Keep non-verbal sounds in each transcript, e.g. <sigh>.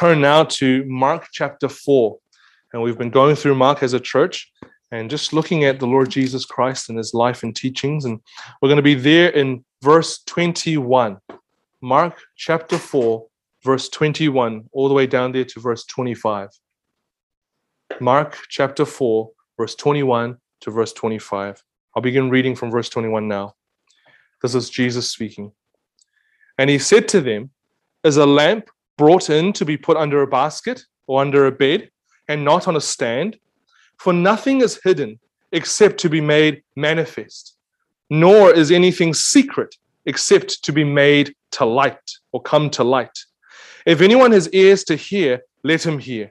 turn now to Mark chapter 4. And we've been going through Mark as a church and just looking at the Lord Jesus Christ and his life and teachings. And we're going to be there in verse 21. Mark chapter 4, verse 21, all the way down there to verse 25. Mark chapter 4, verse 21 to verse 25. I'll begin reading from verse 21 now. This is Jesus speaking. And he said to them, Is a lamp brought in to be put under a basket or under a bed and not on a stand. For nothing is hidden except to be made manifest, nor is anything secret except to be made to light or come to light. If anyone has ears to hear, let him hear.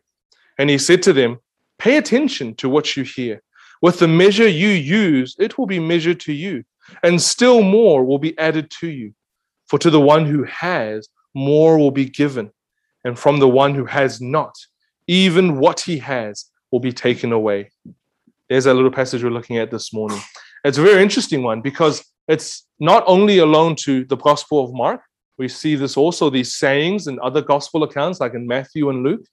And he said to them, Pay attention to what you hear. With the measure you use, it will be measured to you, and still more will be added to you. For to the one who has, more will be given and from the one who has not, even what he has will be taken away. There's a little passage we're looking at this morning. It's a very interesting one because it's not only alone to the Gospel of Mark. We see this also, these sayings in other Gospel accounts, like in Matthew and Luke.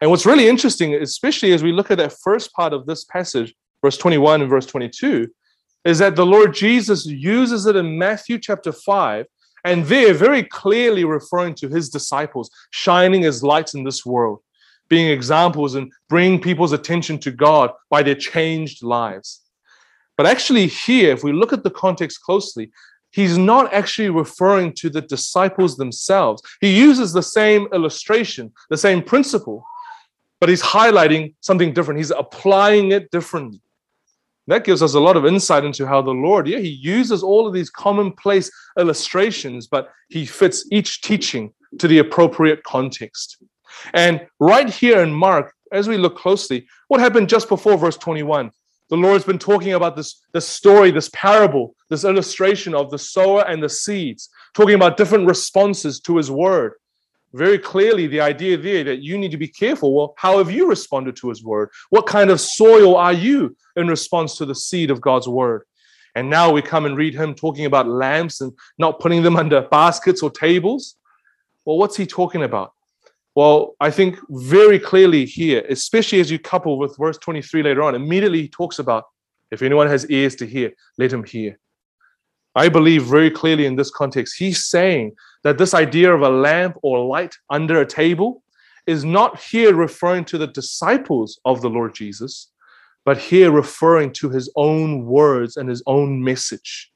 And what's really interesting, especially as we look at that first part of this passage, verse 21 and verse 22, is that the Lord Jesus uses it in Matthew chapter 5 and there, very clearly referring to his disciples, shining as lights in this world, being examples and bringing people's attention to God by their changed lives. But actually, here, if we look at the context closely, he's not actually referring to the disciples themselves. He uses the same illustration, the same principle, but he's highlighting something different. He's applying it differently. That gives us a lot of insight into how the Lord, yeah, he uses all of these commonplace illustrations, but he fits each teaching to the appropriate context. And right here in Mark, as we look closely, what happened just before verse 21? The Lord's been talking about this, this story, this parable, this illustration of the sower and the seeds, talking about different responses to his word very clearly the idea there that you need to be careful. Well, how have you responded to his word? What kind of soil are you in response to the seed of God's word? And now we come and read him talking about lamps and not putting them <laughs> under baskets or tables. Well, what's he talking about? Well, I think very clearly here, especially as you couple with verse 23 later on, immediately he talks about if anyone has ears to hear, let him hear. I believe very clearly in this context, he's saying that this idea of a lamp or light under a table is not here referring to the disciples of the Lord Jesus, but here referring to his own words and his own message.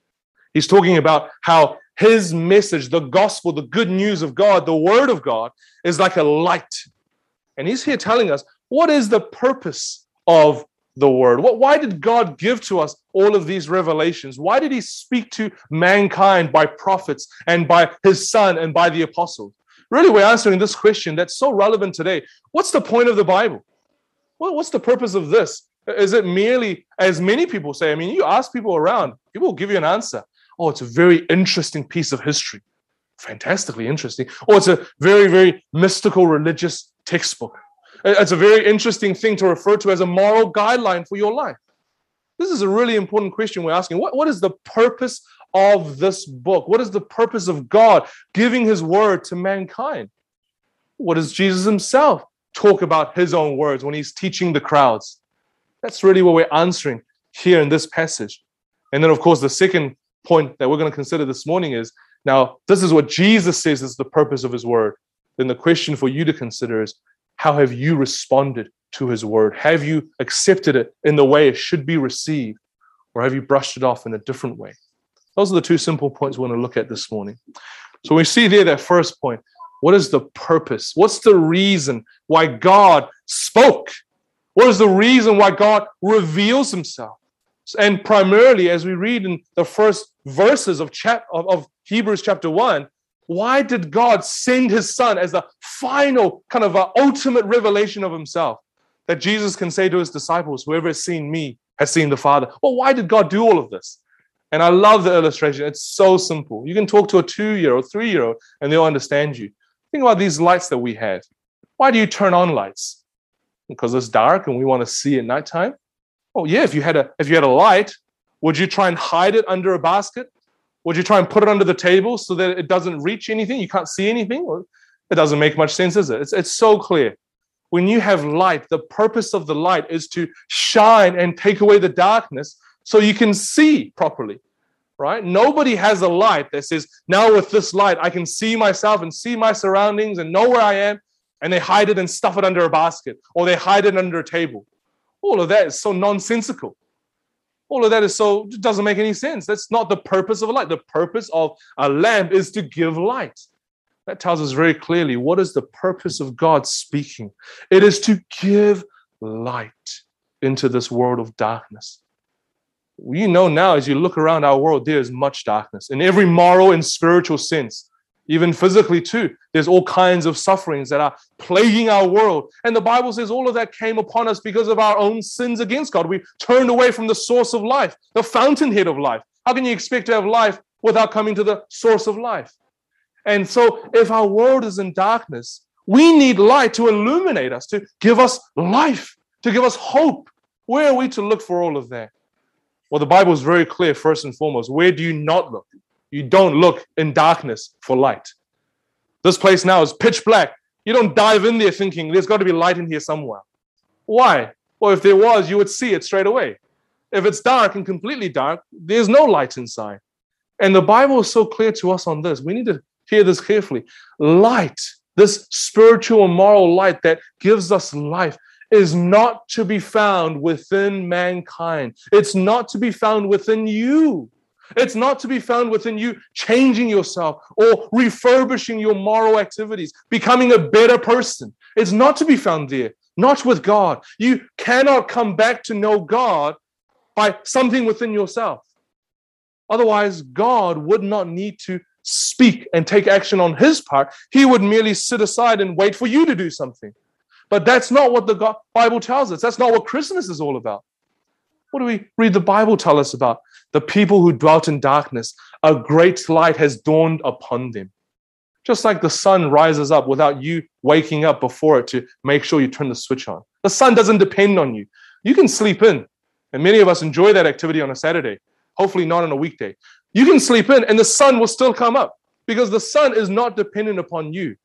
He's talking about how his message, the gospel, the good news of God, the word of God, is like a light. And he's here telling us what is the purpose of the word? What, why did God give to us all of these revelations? Why did he speak to mankind by prophets and by his son and by the apostles? Really, we're answering this question that's so relevant today. What's the point of the Bible? Well, what's the purpose of this? Is it merely, as many people say, I mean, you ask people around, people will give you an answer. Oh, it's a very interesting piece of history. Fantastically interesting. Or it's a very, very mystical religious textbook. It's a very interesting thing to refer to as a moral guideline for your life. This is a really important question we're asking. What, what is the purpose of this book? What is the purpose of God giving his word to mankind? What does Jesus himself talk about his own words when he's teaching the crowds? That's really what we're answering here in this passage. And then, of course, the second point that we're going to consider this morning is now, this is what Jesus says is the purpose of his word. Then the question for you to consider is how have you responded to his word? Have you accepted it in the way it should be received? Or have you brushed it off in a different way? Those are the two simple points we want to look at this morning. So we see there that first point. What is the purpose? What's the reason why God spoke? What is the reason why God reveals himself? And primarily, as we read in the first verses of, chap- of, Hebrews chapter 1, why did God send his son as the final kind of ultimate revelation of himself? That Jesus can say to his disciples, Whoever has seen me has seen the Father. Well, why did God do all of this? And I love the illustration. It's so simple. You can talk to a two year old, three year old, and they'll understand you. Think about these lights that we have. Why do you turn on lights? Because it's dark and we want to see at nighttime? Oh, yeah, if you had a if you had a light, would you try and hide it under a basket? Would you try and put it under the table so that it doesn't reach anything? You can't see anything? It doesn't make much sense, is it? It's, it's so clear. When you have light, the purpose of the light is to shine and take away the darkness so you can see properly, right? Nobody has a light that says, now with this light, I can see myself and see my surroundings and know where I am. And they hide it and stuff it under a basket or they hide it under a table. All of that is so nonsensical. All of that is so, doesn't make any sense. That's not the purpose of a light. The purpose of a lamp is to give light. That tells us very clearly what is the purpose of God speaking. It is to give light into this world of darkness. We know now, as you look around our world, there is much darkness in every moral and spiritual sense, even physically, too. There's all kinds of sufferings that are plaguing our world. And the Bible says all of that came upon us because of our own sins against God. We turned away from the source of life, the fountainhead of life. How can you expect to have life without coming to the source of life? And so, if our world is in darkness, we need light to illuminate us, to give us life, to give us hope. Where are we to look for all of that? Well, the Bible is very clear, first and foremost. Where do you not look? You don't look in darkness for light. This place now is pitch black. You don't dive in there thinking there's got to be light in here somewhere. Why? Well, if there was, you would see it straight away. If it's dark and completely dark, there's no light inside. And the Bible is so clear to us on this. We need to hear this carefully. Light, this spiritual and moral light that gives us life, is not to be found within mankind. It's not to be found within you. It's not to be found within you changing yourself or refurbishing your moral activities, becoming a better person. It's not to be found there, not with God. You cannot come back to know God by something within yourself. Otherwise, God would not need to speak and take action on his part. He would merely sit aside and wait for you to do something. But that's not what the Bible tells us. That's not what Christmas is all about. What do we read the Bible tell us about? The people who dwelt in darkness, a great light has dawned upon them. Just like the sun rises up without you waking up before it to make sure you turn the switch on. The sun doesn't depend on you. You can sleep in. And many of us enjoy that activity on a Saturday, hopefully not on a weekday. You can sleep in and the sun will still come up because the sun is not dependent upon you.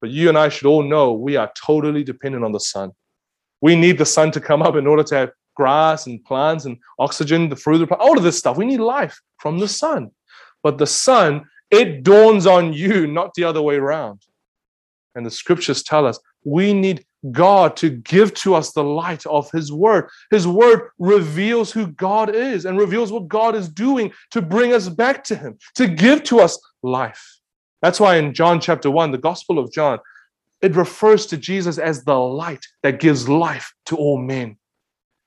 But you and I should all know we are totally dependent on the sun. We need the sun to come up in order to have grass and plants and oxygen, the fruit, all of this stuff. We need life from the sun. But the sun, it dawns on you, not the other way around. And the scriptures tell us we need God to give to us the light of His Word. His Word reveals who God is and reveals what God is doing to bring us back to Him, to give to us life. That's why in John chapter 1, the Gospel of John, it refers to Jesus as the light that gives life to all men.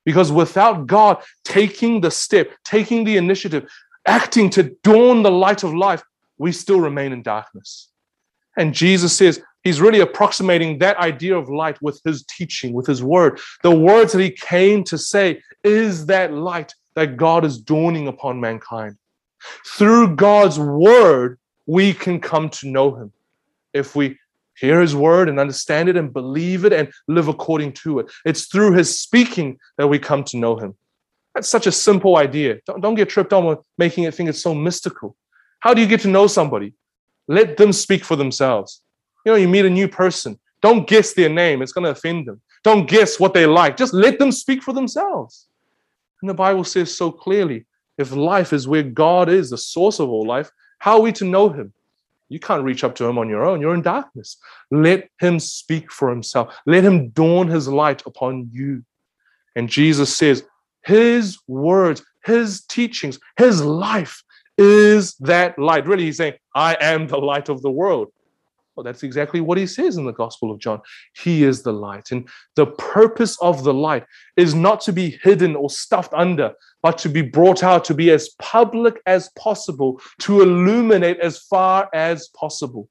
Because without God taking the step, taking the initiative, acting to dawn the light of life, we still remain in darkness. And Jesus says, He's really approximating that idea of light with his teaching, with his word. The words that he came to say is that light that God is dawning upon mankind. Through God's word, we can come to know him. If we hear his word and understand it and believe it and live according to it, it's through his speaking that we come to know him. That's such a simple idea. Don't, don't get tripped on with making it think it's so mystical. How do you get to know somebody? Let them speak for themselves. You know, you meet a new person. Don't guess their name, it's going to offend them. Don't guess what they like. Just let them speak for themselves. And the Bible says so clearly if life is where God is, the source of all life, how are we to know Him? You can't reach up to Him on your own. You're in darkness. Let Him speak for Himself. Let Him dawn His light upon you. And Jesus says, His words, His teachings, His life is that light. Really, He's saying, I am the light of the world. Well, that's exactly what he says in the Gospel of John. He is the light. And the purpose of the light is not to be hidden or stuffed under, but to be brought out, to be as public as possible, to illuminate as far as possible.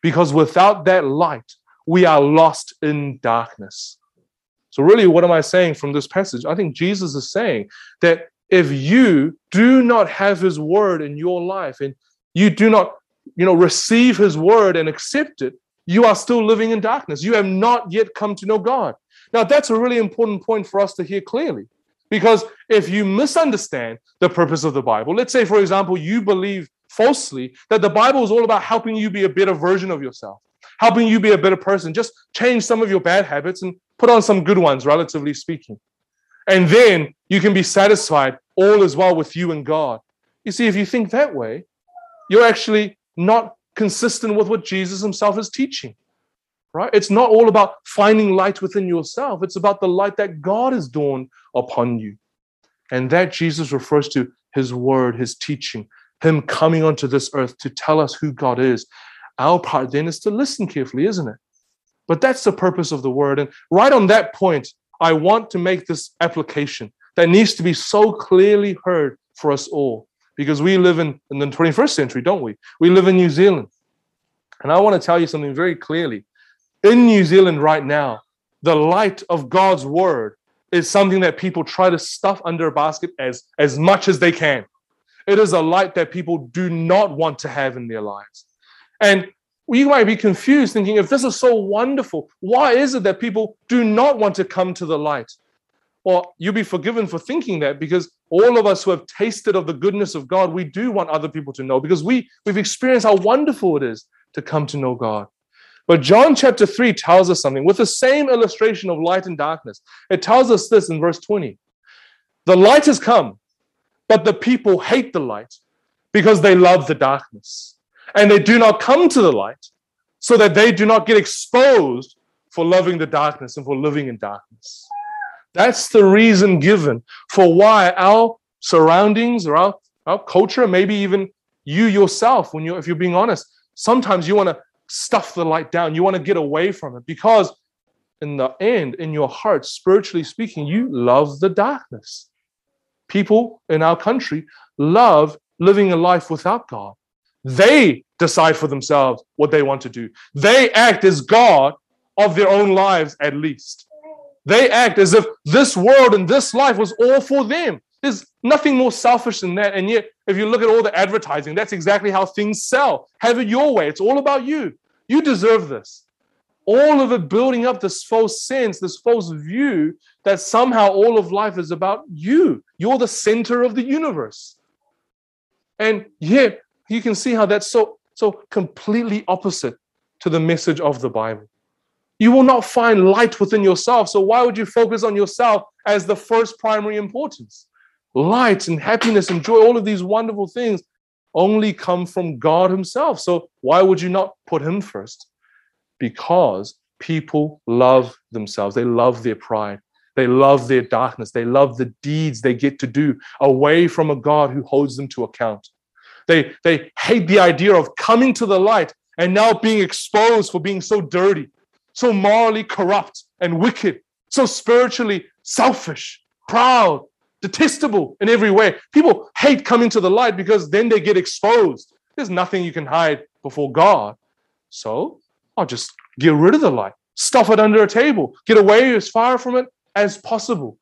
Because without that light, we are lost in darkness. So, really, what am I saying from this passage? I think Jesus is saying that if you do not have his word in your life and you do not you know, receive his word and accept it, you are still living in darkness. You have not yet come to know God. Now, that's a really important point for us to hear clearly. Because if you misunderstand the purpose of the Bible, let's say, for example, you believe falsely that the Bible is all about helping you be a better version of yourself, helping you be a better person. Just change some of your bad habits and put on some good ones, relatively speaking. And then you can be satisfied. All is well with you and God. You see, if you think that way, you're actually not consistent with what Jesus himself is teaching. Right? It's not all about finding light within yourself. It's about the light that God has dawned upon you. And that Jesus refers to his word, his teaching, him coming onto this earth to tell us who God is. Our part then is to listen carefully, isn't it? But that's the purpose of the word. And right on that point, I want to make this application that needs to be so clearly heard for us all because we live in, in the 21st century, don't we? We live in New Zealand. And I want to tell you something very clearly. In New Zealand right now, the light of God's word is something that people try to stuff under a basket as, as much as they can. It is a light that people do not want to have in their lives. And you might be confused thinking, if this is so wonderful, why is it that people do not want to come to the light? Well, you'll be forgiven for thinking that because all of us who have tasted of the goodness of God, we do want other people to know because we, we've experienced how wonderful it is to come to know God. But John chapter 3 tells us something with the same illustration of light and darkness. It tells us this in verse 20 The light has come, but the people hate the light because they love the darkness. And they do not come to the light so that they do not get exposed for loving the darkness and for living in darkness. That's the reason given for why our surroundings or our, our culture, maybe even you yourself, when you if you're being honest, sometimes you want to stuff the light down. You want to get away from it because, in the end, in your heart, spiritually speaking, you love the darkness. People in our country love living a life without God. They decide for themselves what they want to do. They act as God of their own lives, at least. They act as if this world and this life was all for them. There's nothing more selfish than that. And yet, if you look at all the advertising, that's exactly how things sell. Have it your way. It's all about you. You deserve this. All of it building up this false sense, this false view that somehow all of life is about you. You're the center of the universe. And yet, you can see how that's so, so completely opposite to the message of the Bible. You will not find light within yourself. So, why would you focus on yourself as the first primary importance? light and happiness and joy, all of these wonderful things only come from God Himself. So why would you not put Him first? Because people love themselves, they love their pride. They love their darkness. They love the deeds they get to do away from a God who holds them to account. They, they hate the idea of coming to the light and now being exposed for being so dirty, so morally corrupt and wicked, so spiritually selfish, proud, detestable in every way. People hate coming to the light because then they get exposed. There's nothing you can hide before God. So I'll just get rid of the light, stuff it under a table, get away as far from it as possible.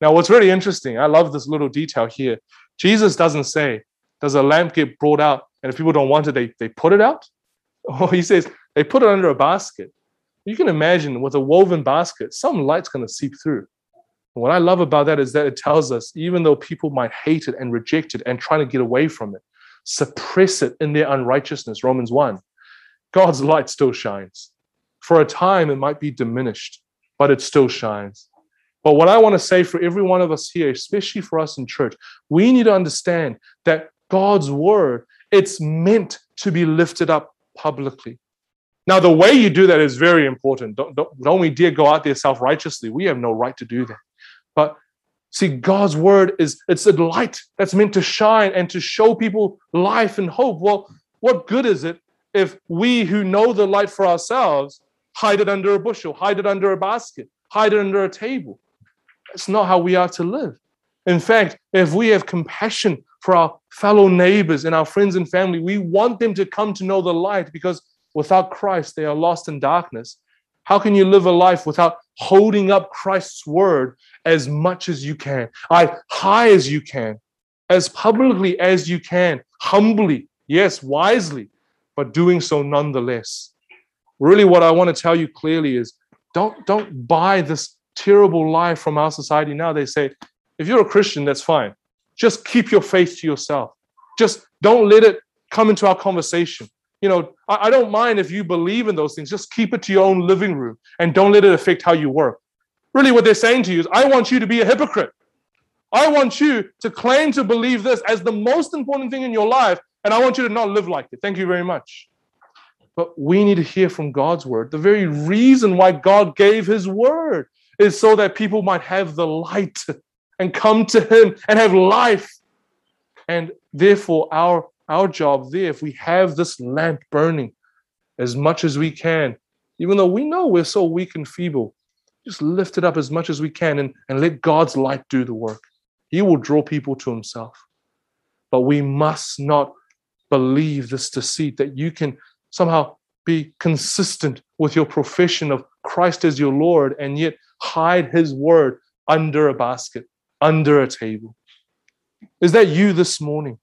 Now, what's really interesting, I love this little detail here. Jesus doesn't say, Does a lamp get brought out? And if people don't want it, they, they put it out? Or <laughs> he says, They put it under a basket. You can imagine with a woven basket, some light's going to seep through. What I love about that is that it tells us, even though people might hate it and reject it and try to get away from it, suppress it in their unrighteousness, Romans 1, God's light still shines. For a time, it might be diminished, but it still shines. But what I want to say for every one of us here, especially for us in church, we need to understand that God's word, it's meant to be lifted up publicly. Now, the way you do that is very important. Don't, don't, don't we dare go out there self righteously. We have no right to do that. But see, God's word is it's a light that's meant to shine and to show people life and hope. Well, what good is it if we who know the light for ourselves hide it under a bushel, hide it under a basket, hide it under a table? That's not how we are to live. In fact, if we have compassion for our fellow neighbors and our friends and family, we want them to come to know the light because without Christ, they are lost in darkness. How can you live a life without holding up Christ's word as much as you can, as high as you can, as publicly as you can, humbly, yes, wisely, but doing so nonetheless. Really, what I want to tell you clearly is don't, don't buy this terrible lie from our society now. They say, if you're a Christian, that's fine. Just keep your faith to yourself. Just don't let it come into our conversation. You know, I, I don't mind if you believe in those things. Just keep it to your own living room and don't let it affect how you work. Really, what they're saying to you is, I want you to be a hypocrite. I want you to claim to believe this as the most important thing in your life, and I want you to not live like it. Thank you very much. But we need to hear from God's word. The very reason why God gave his word is so that people might have the light and come to him and have life. And therefore, our, our job there, if we have this lamp burning as much as we can, even though we know we're so weak and feeble, just lift it up as much as we can and, and let God's light do the work. He will draw people to himself. But we must not believe this deceit that you can somehow be consistent with your profession of Christ as your Lord and yet hide his word under a basket, under a table. Is that you this morning?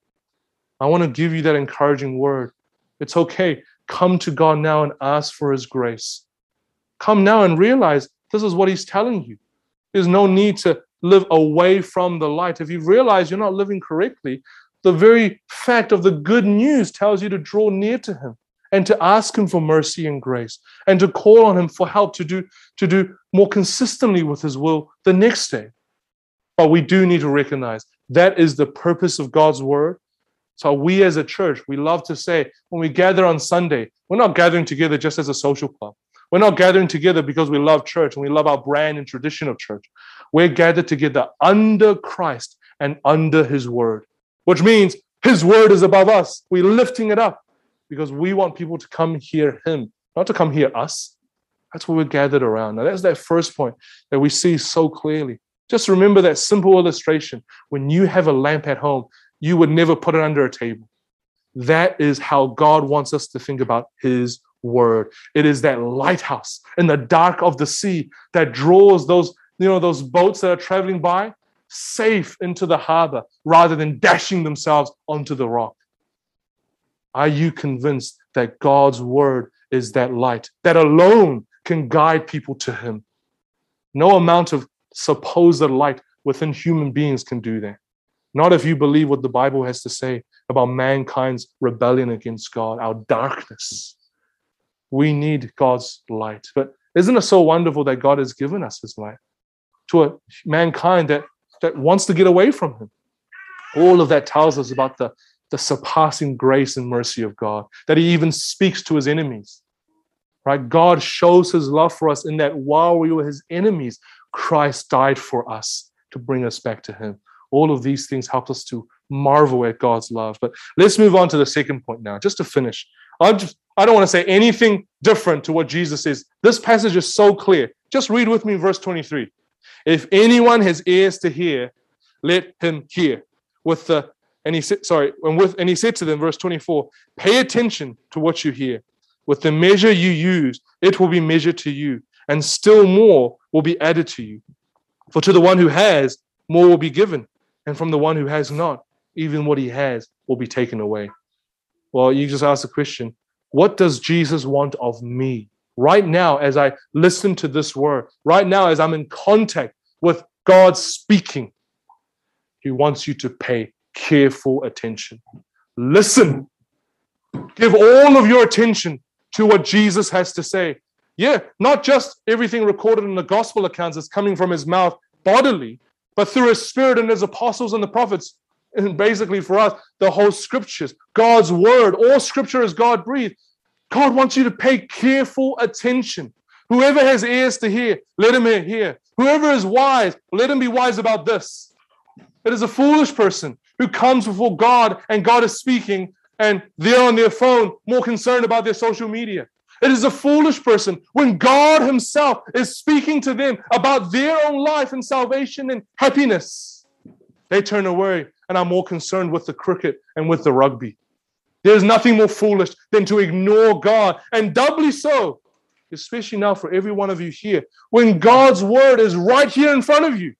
I want to give you that encouraging word. It's okay. Come to God now and ask for his grace. Come now and realize this is what he's telling you. There's no need to live away from the light. If you realize you're not living correctly, the very fact of the good news tells you to draw near to him and to ask him for mercy and grace and to call on him for help to do to do more consistently with his will the next day but we do need to recognize that is the purpose of god's word so we as a church we love to say when we gather on sunday we're not gathering together just as a social club we're not gathering together because we love church and we love our brand and tradition of church we're gathered together under christ and under his word which means his word is above us we're lifting it up because we want people to come hear him, not to come hear us. That's what we're gathered around. Now, that's that first point that we see so clearly. Just remember that simple illustration. When you have a lamp at home, you would never put it under a table. That is how God wants us to think about his word. It is that lighthouse in the dark of the sea that draws those, you know, those boats that are traveling by safe into the harbor rather than dashing themselves onto the rock. Are you convinced that God's word is that light that alone can guide people to Him? No amount of supposed light within human beings can do that. Not if you believe what the Bible has to say about mankind's rebellion against God, our darkness. We need God's light. But isn't it so wonderful that God has given us His light to a mankind that, that wants to get away from Him? All of that tells us about the the surpassing grace and mercy of God, that He even speaks to His enemies. Right? God shows His love for us in that while we were His enemies, Christ died for us to bring us back to Him. All of these things help us to marvel at God's love. But let's move on to the second point now, just to finish. I'm just, I don't want to say anything different to what Jesus says. This passage is so clear. Just read with me verse 23. If anyone has ears to hear, let him hear. With the and he said, sorry, and with and he said to them, verse 24, pay attention to what you hear. With the measure you use, it will be measured to you, and still more will be added to you. For to the one who has, more will be given, and from the one who has not, even what he has will be taken away. Well, you just ask the question, what does Jesus want of me? Right now, as I listen to this word, right now, as I'm in contact with God speaking, He wants you to pay careful attention. Listen. Give all of your attention to what Jesus has to say. Yeah, not just everything recorded in the gospel accounts is coming from his mouth bodily, but through his spirit and his apostles and the prophets. And basically, for us, the whole scriptures, God's word, all scripture is God breathed. God wants you to pay careful attention. Whoever has ears to hear, let him hear. Whoever is wise, let him be wise about this. It is a foolish person who comes before God and God is speaking and they're on their phone more concerned about their social media. It is a foolish person when God Himself is speaking to them about their own life and salvation and happiness. They turn away and are more concerned with the cricket and with the rugby. There's nothing more foolish than to ignore God, and doubly so, especially now for every one of you here, when God's word is right here in front of you.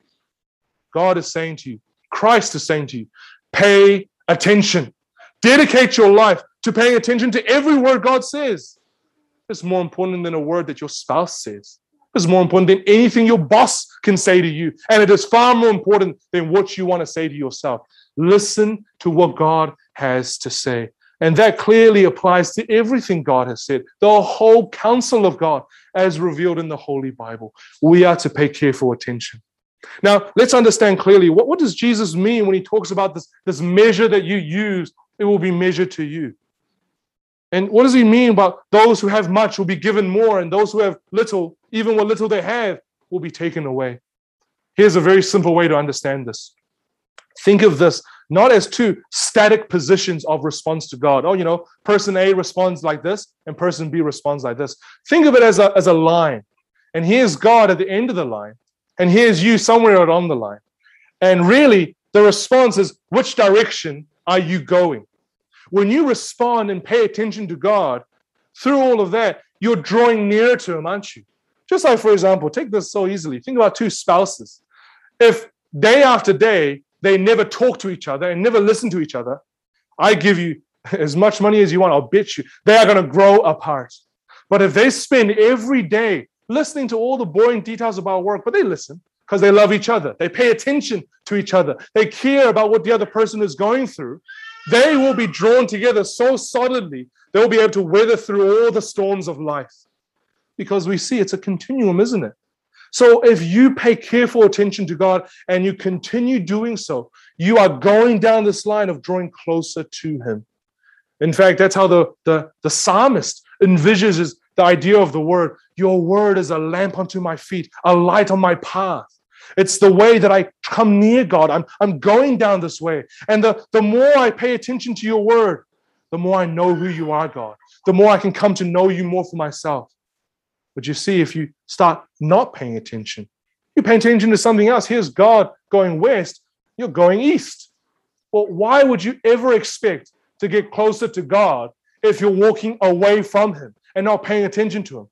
God is saying to you, Christ is saying to you, pay attention. Dedicate your life to paying attention to every word God says. It's more important than a word that your spouse says. It's more important than anything your boss can say to you. And it is far more important than what you want to say to yourself. Listen to what God has to say. And that clearly applies to everything God has said, the whole counsel of God as revealed in the Holy Bible. We are to pay careful attention. Now, let's understand clearly what, what does Jesus mean when he talks about this, this measure that you use, it will be measured to you. And what does he mean about those who have much will be given more, and those who have little, even what little they have, will be taken away? Here's a very simple way to understand this. Think of this not as two static positions of response to God. Oh, you know, person A responds like this and person B responds like this. Think of it as a, as a line. And here's God at the end of the line. And here's you somewhere on the line. And really, the response is which direction are you going? When you respond and pay attention to God through all of that, you're drawing nearer to Him, aren't you? Just like, for example, take this so easily. Think about two spouses. If day after day they never talk to each other and never listen to each other, I give you as much money as you want, I'll bet you they are going to grow apart. But if they spend every day listening to all the boring details about work, but they listen because they love each other, they pay attention to each other, they care about what the other person is going through, they will be drawn together so solidly, they'll be able to weather through all the storms of life. Because we see it's a continuum, isn't it? So if you pay careful attention to God and you continue doing so, you are going down this line of drawing closer to Him. In fact, that's how the, the, the psalmist envisages the idea of the word. Your word is a lamp unto my feet, a light on my path. It's the way that I come near God. I'm, I'm going down this way. And the, the more I pay attention to your word, the more I know who you are, God. The more I can come to know you more for myself. But you see, if you start not paying attention, you pay attention to something else. Here's God going west, you're going east. Well, why would you ever expect to get closer to God if you're walking away from Him and not paying attention to Him?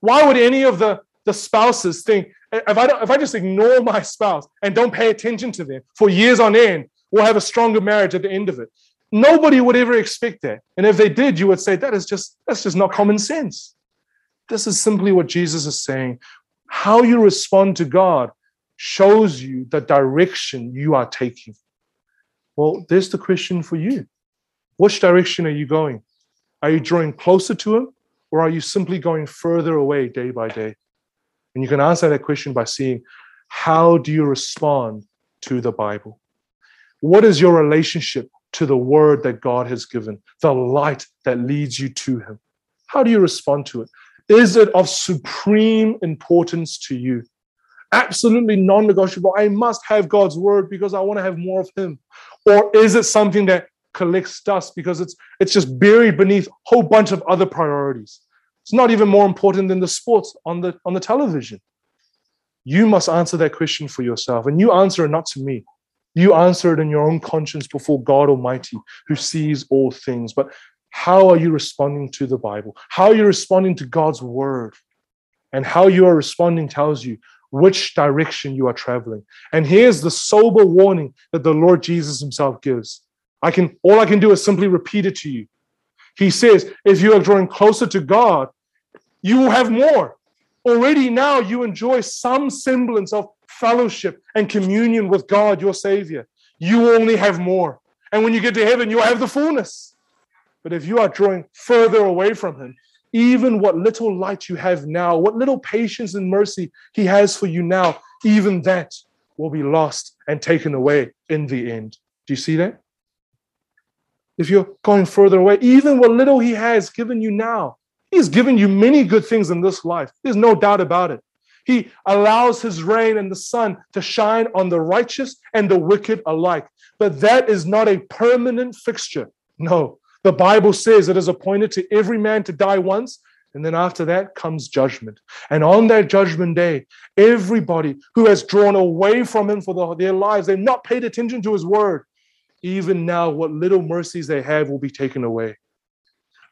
Why would any of the, the spouses think, if I, if I just ignore my spouse and don't pay attention to them for years on end, we'll have a stronger marriage at the end of it? Nobody would ever expect that. And if they did, you would say, that is just, that's just not common sense. This is simply what Jesus is saying. How you respond to God shows you the direction you are taking. Well, there's the question for you. Which direction are you going? Are you drawing closer to Him or are you simply going further away day by day? And you can answer that question by seeing how do you respond to the Bible? What is your relationship to the word that God has given, the light that leads you to Him? How do you respond to it? Is it of supreme importance to you? Absolutely non negotiable. I must have God's word because I want to have more of Him. Or is it something that collects dust because it's, it's just buried beneath a whole bunch of other priorities? It's not even more important than the sports on the, on the television. You must answer that question for yourself, and you answer it not to me. You answer it in your own conscience before God Almighty, who sees all things. But how are you responding to the Bible? How are you responding to God's word? And how you are responding tells you which direction you are traveling. And here's the sober warning that the Lord Jesus himself gives. I can all I can do is simply repeat it to you. He says, if you are drawing closer to God, you will have more. Already now you enjoy some semblance of fellowship and communion with God, your Savior. You only have more. And when you get to heaven, you'll have the fullness. But if you are drawing further away from Him, even what little light you have now, what little patience and mercy He has for you now, even that will be lost and taken away in the end. Do you see that? If you're going further away, even what little He has given you now, He has given you many good things in this life. There's no doubt about it. He allows his rain and the sun to shine on the righteous and the wicked alike. But that is not a permanent fixture. No, the Bible says it is appointed to every man to die once, and then after that comes judgment. And on that judgment day, everybody who has drawn away from him for the, their lives, they've not paid attention to his word, even now, what little mercies they have will be taken away.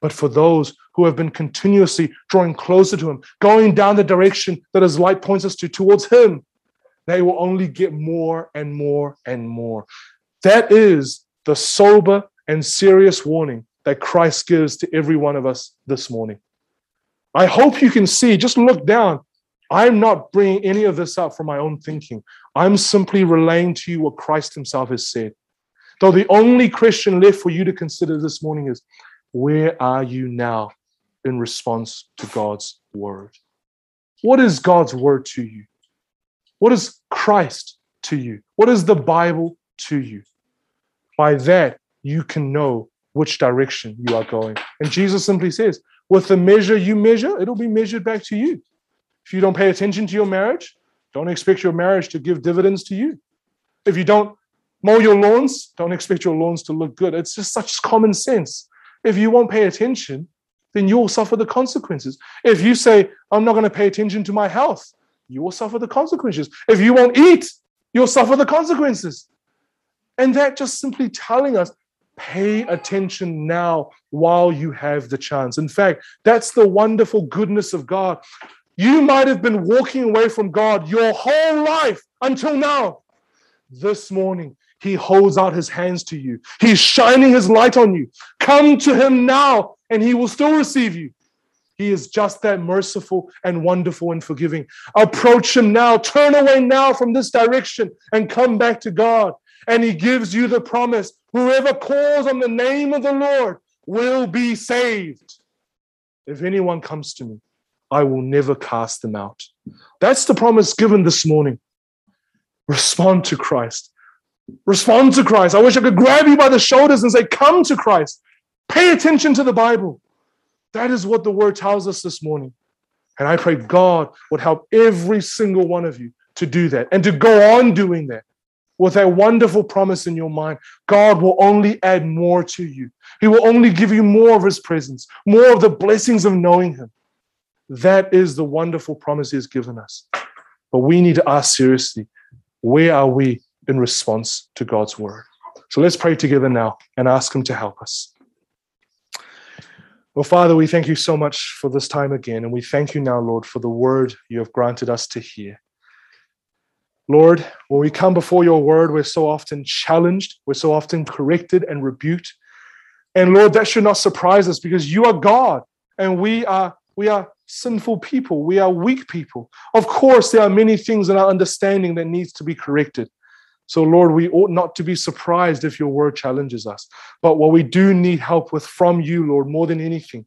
But for those who have been continuously drawing closer to him, going down the direction that his light points us to towards him, they will only get more and more and more. That is the sober and serious warning that Christ gives to every one of us this morning. I hope you can see, just look down. I'm not bringing any of this up from my own thinking. I'm simply relaying to you what Christ himself has said. Though the only question left for you to consider this morning is where are you now in response to God's word? What is God's word to you? What is Christ to you? What is the Bible to you? By that, you can know which direction you are going. And Jesus simply says, with the measure you measure, it'll be measured back to you. If you don't pay attention to your marriage, don't expect your marriage to give dividends to you. If you don't mow your lawns, don't expect your lawns to look good. It's just such common sense. If you won't pay attention, then you'll suffer the consequences. If you say, I'm not going to pay attention to my health, you will suffer the consequences. If you won't eat, you'll suffer the consequences. And that just simply telling us pay attention now while you have the chance. In fact, that's the wonderful goodness of God. You might have been walking away from God your whole life until now. This morning, He holds out His hands to you. He's shining His light on you. Come to Him now, and He will still receive you. He is just that merciful and wonderful and forgiving. Approach Him now. Turn away now from this direction and come back to God. And He gives you the promise whoever calls on the name of the Lord will be saved. If anyone comes to me, I will never cast them out. That's the promise given this morning. Respond to Christ. Respond to Christ. I wish I could grab you by the shoulders and say, Come to Christ. Pay attention to the Bible. That is what the word tells us this morning. And I pray God would help every single one of you to do that and to go on doing that with that wonderful promise in your mind. God will only add more to you, He will only give you more of His presence, more of the blessings of knowing Him. That is the wonderful promise He has given us. But we need to ask seriously where are we in response to God's word? So let's pray together now and ask Him to help us. Well, Father, we thank you so much for this time again. And we thank you now, Lord, for the word you have granted us to hear. Lord, when we come before your word, we're so often challenged, we're so often corrected and rebuked. And Lord, that should not surprise us because you are God and we are we are sinful people. We are weak people. Of course, there are many things in our understanding that needs to be corrected. So, Lord, we ought not to be surprised if your word challenges us. But what we do need help with from you, Lord, more than anything,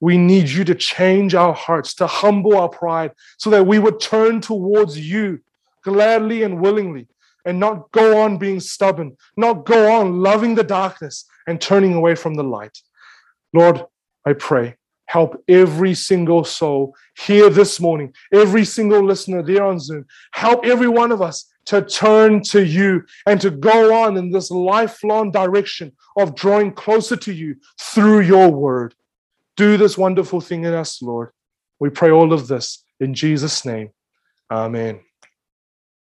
we need you to change our hearts, to humble our pride, so that we would turn towards you gladly and willingly, and not go on being stubborn, not go on loving the darkness and turning away from the light. Lord, I pray help every single soul here this morning, every single listener there on Zoom. Help every one of us to turn to you and to go on in this lifelong direction of drawing closer to you through your word. Do this wonderful thing in us, Lord. We pray all of this in Jesus' name. Amen.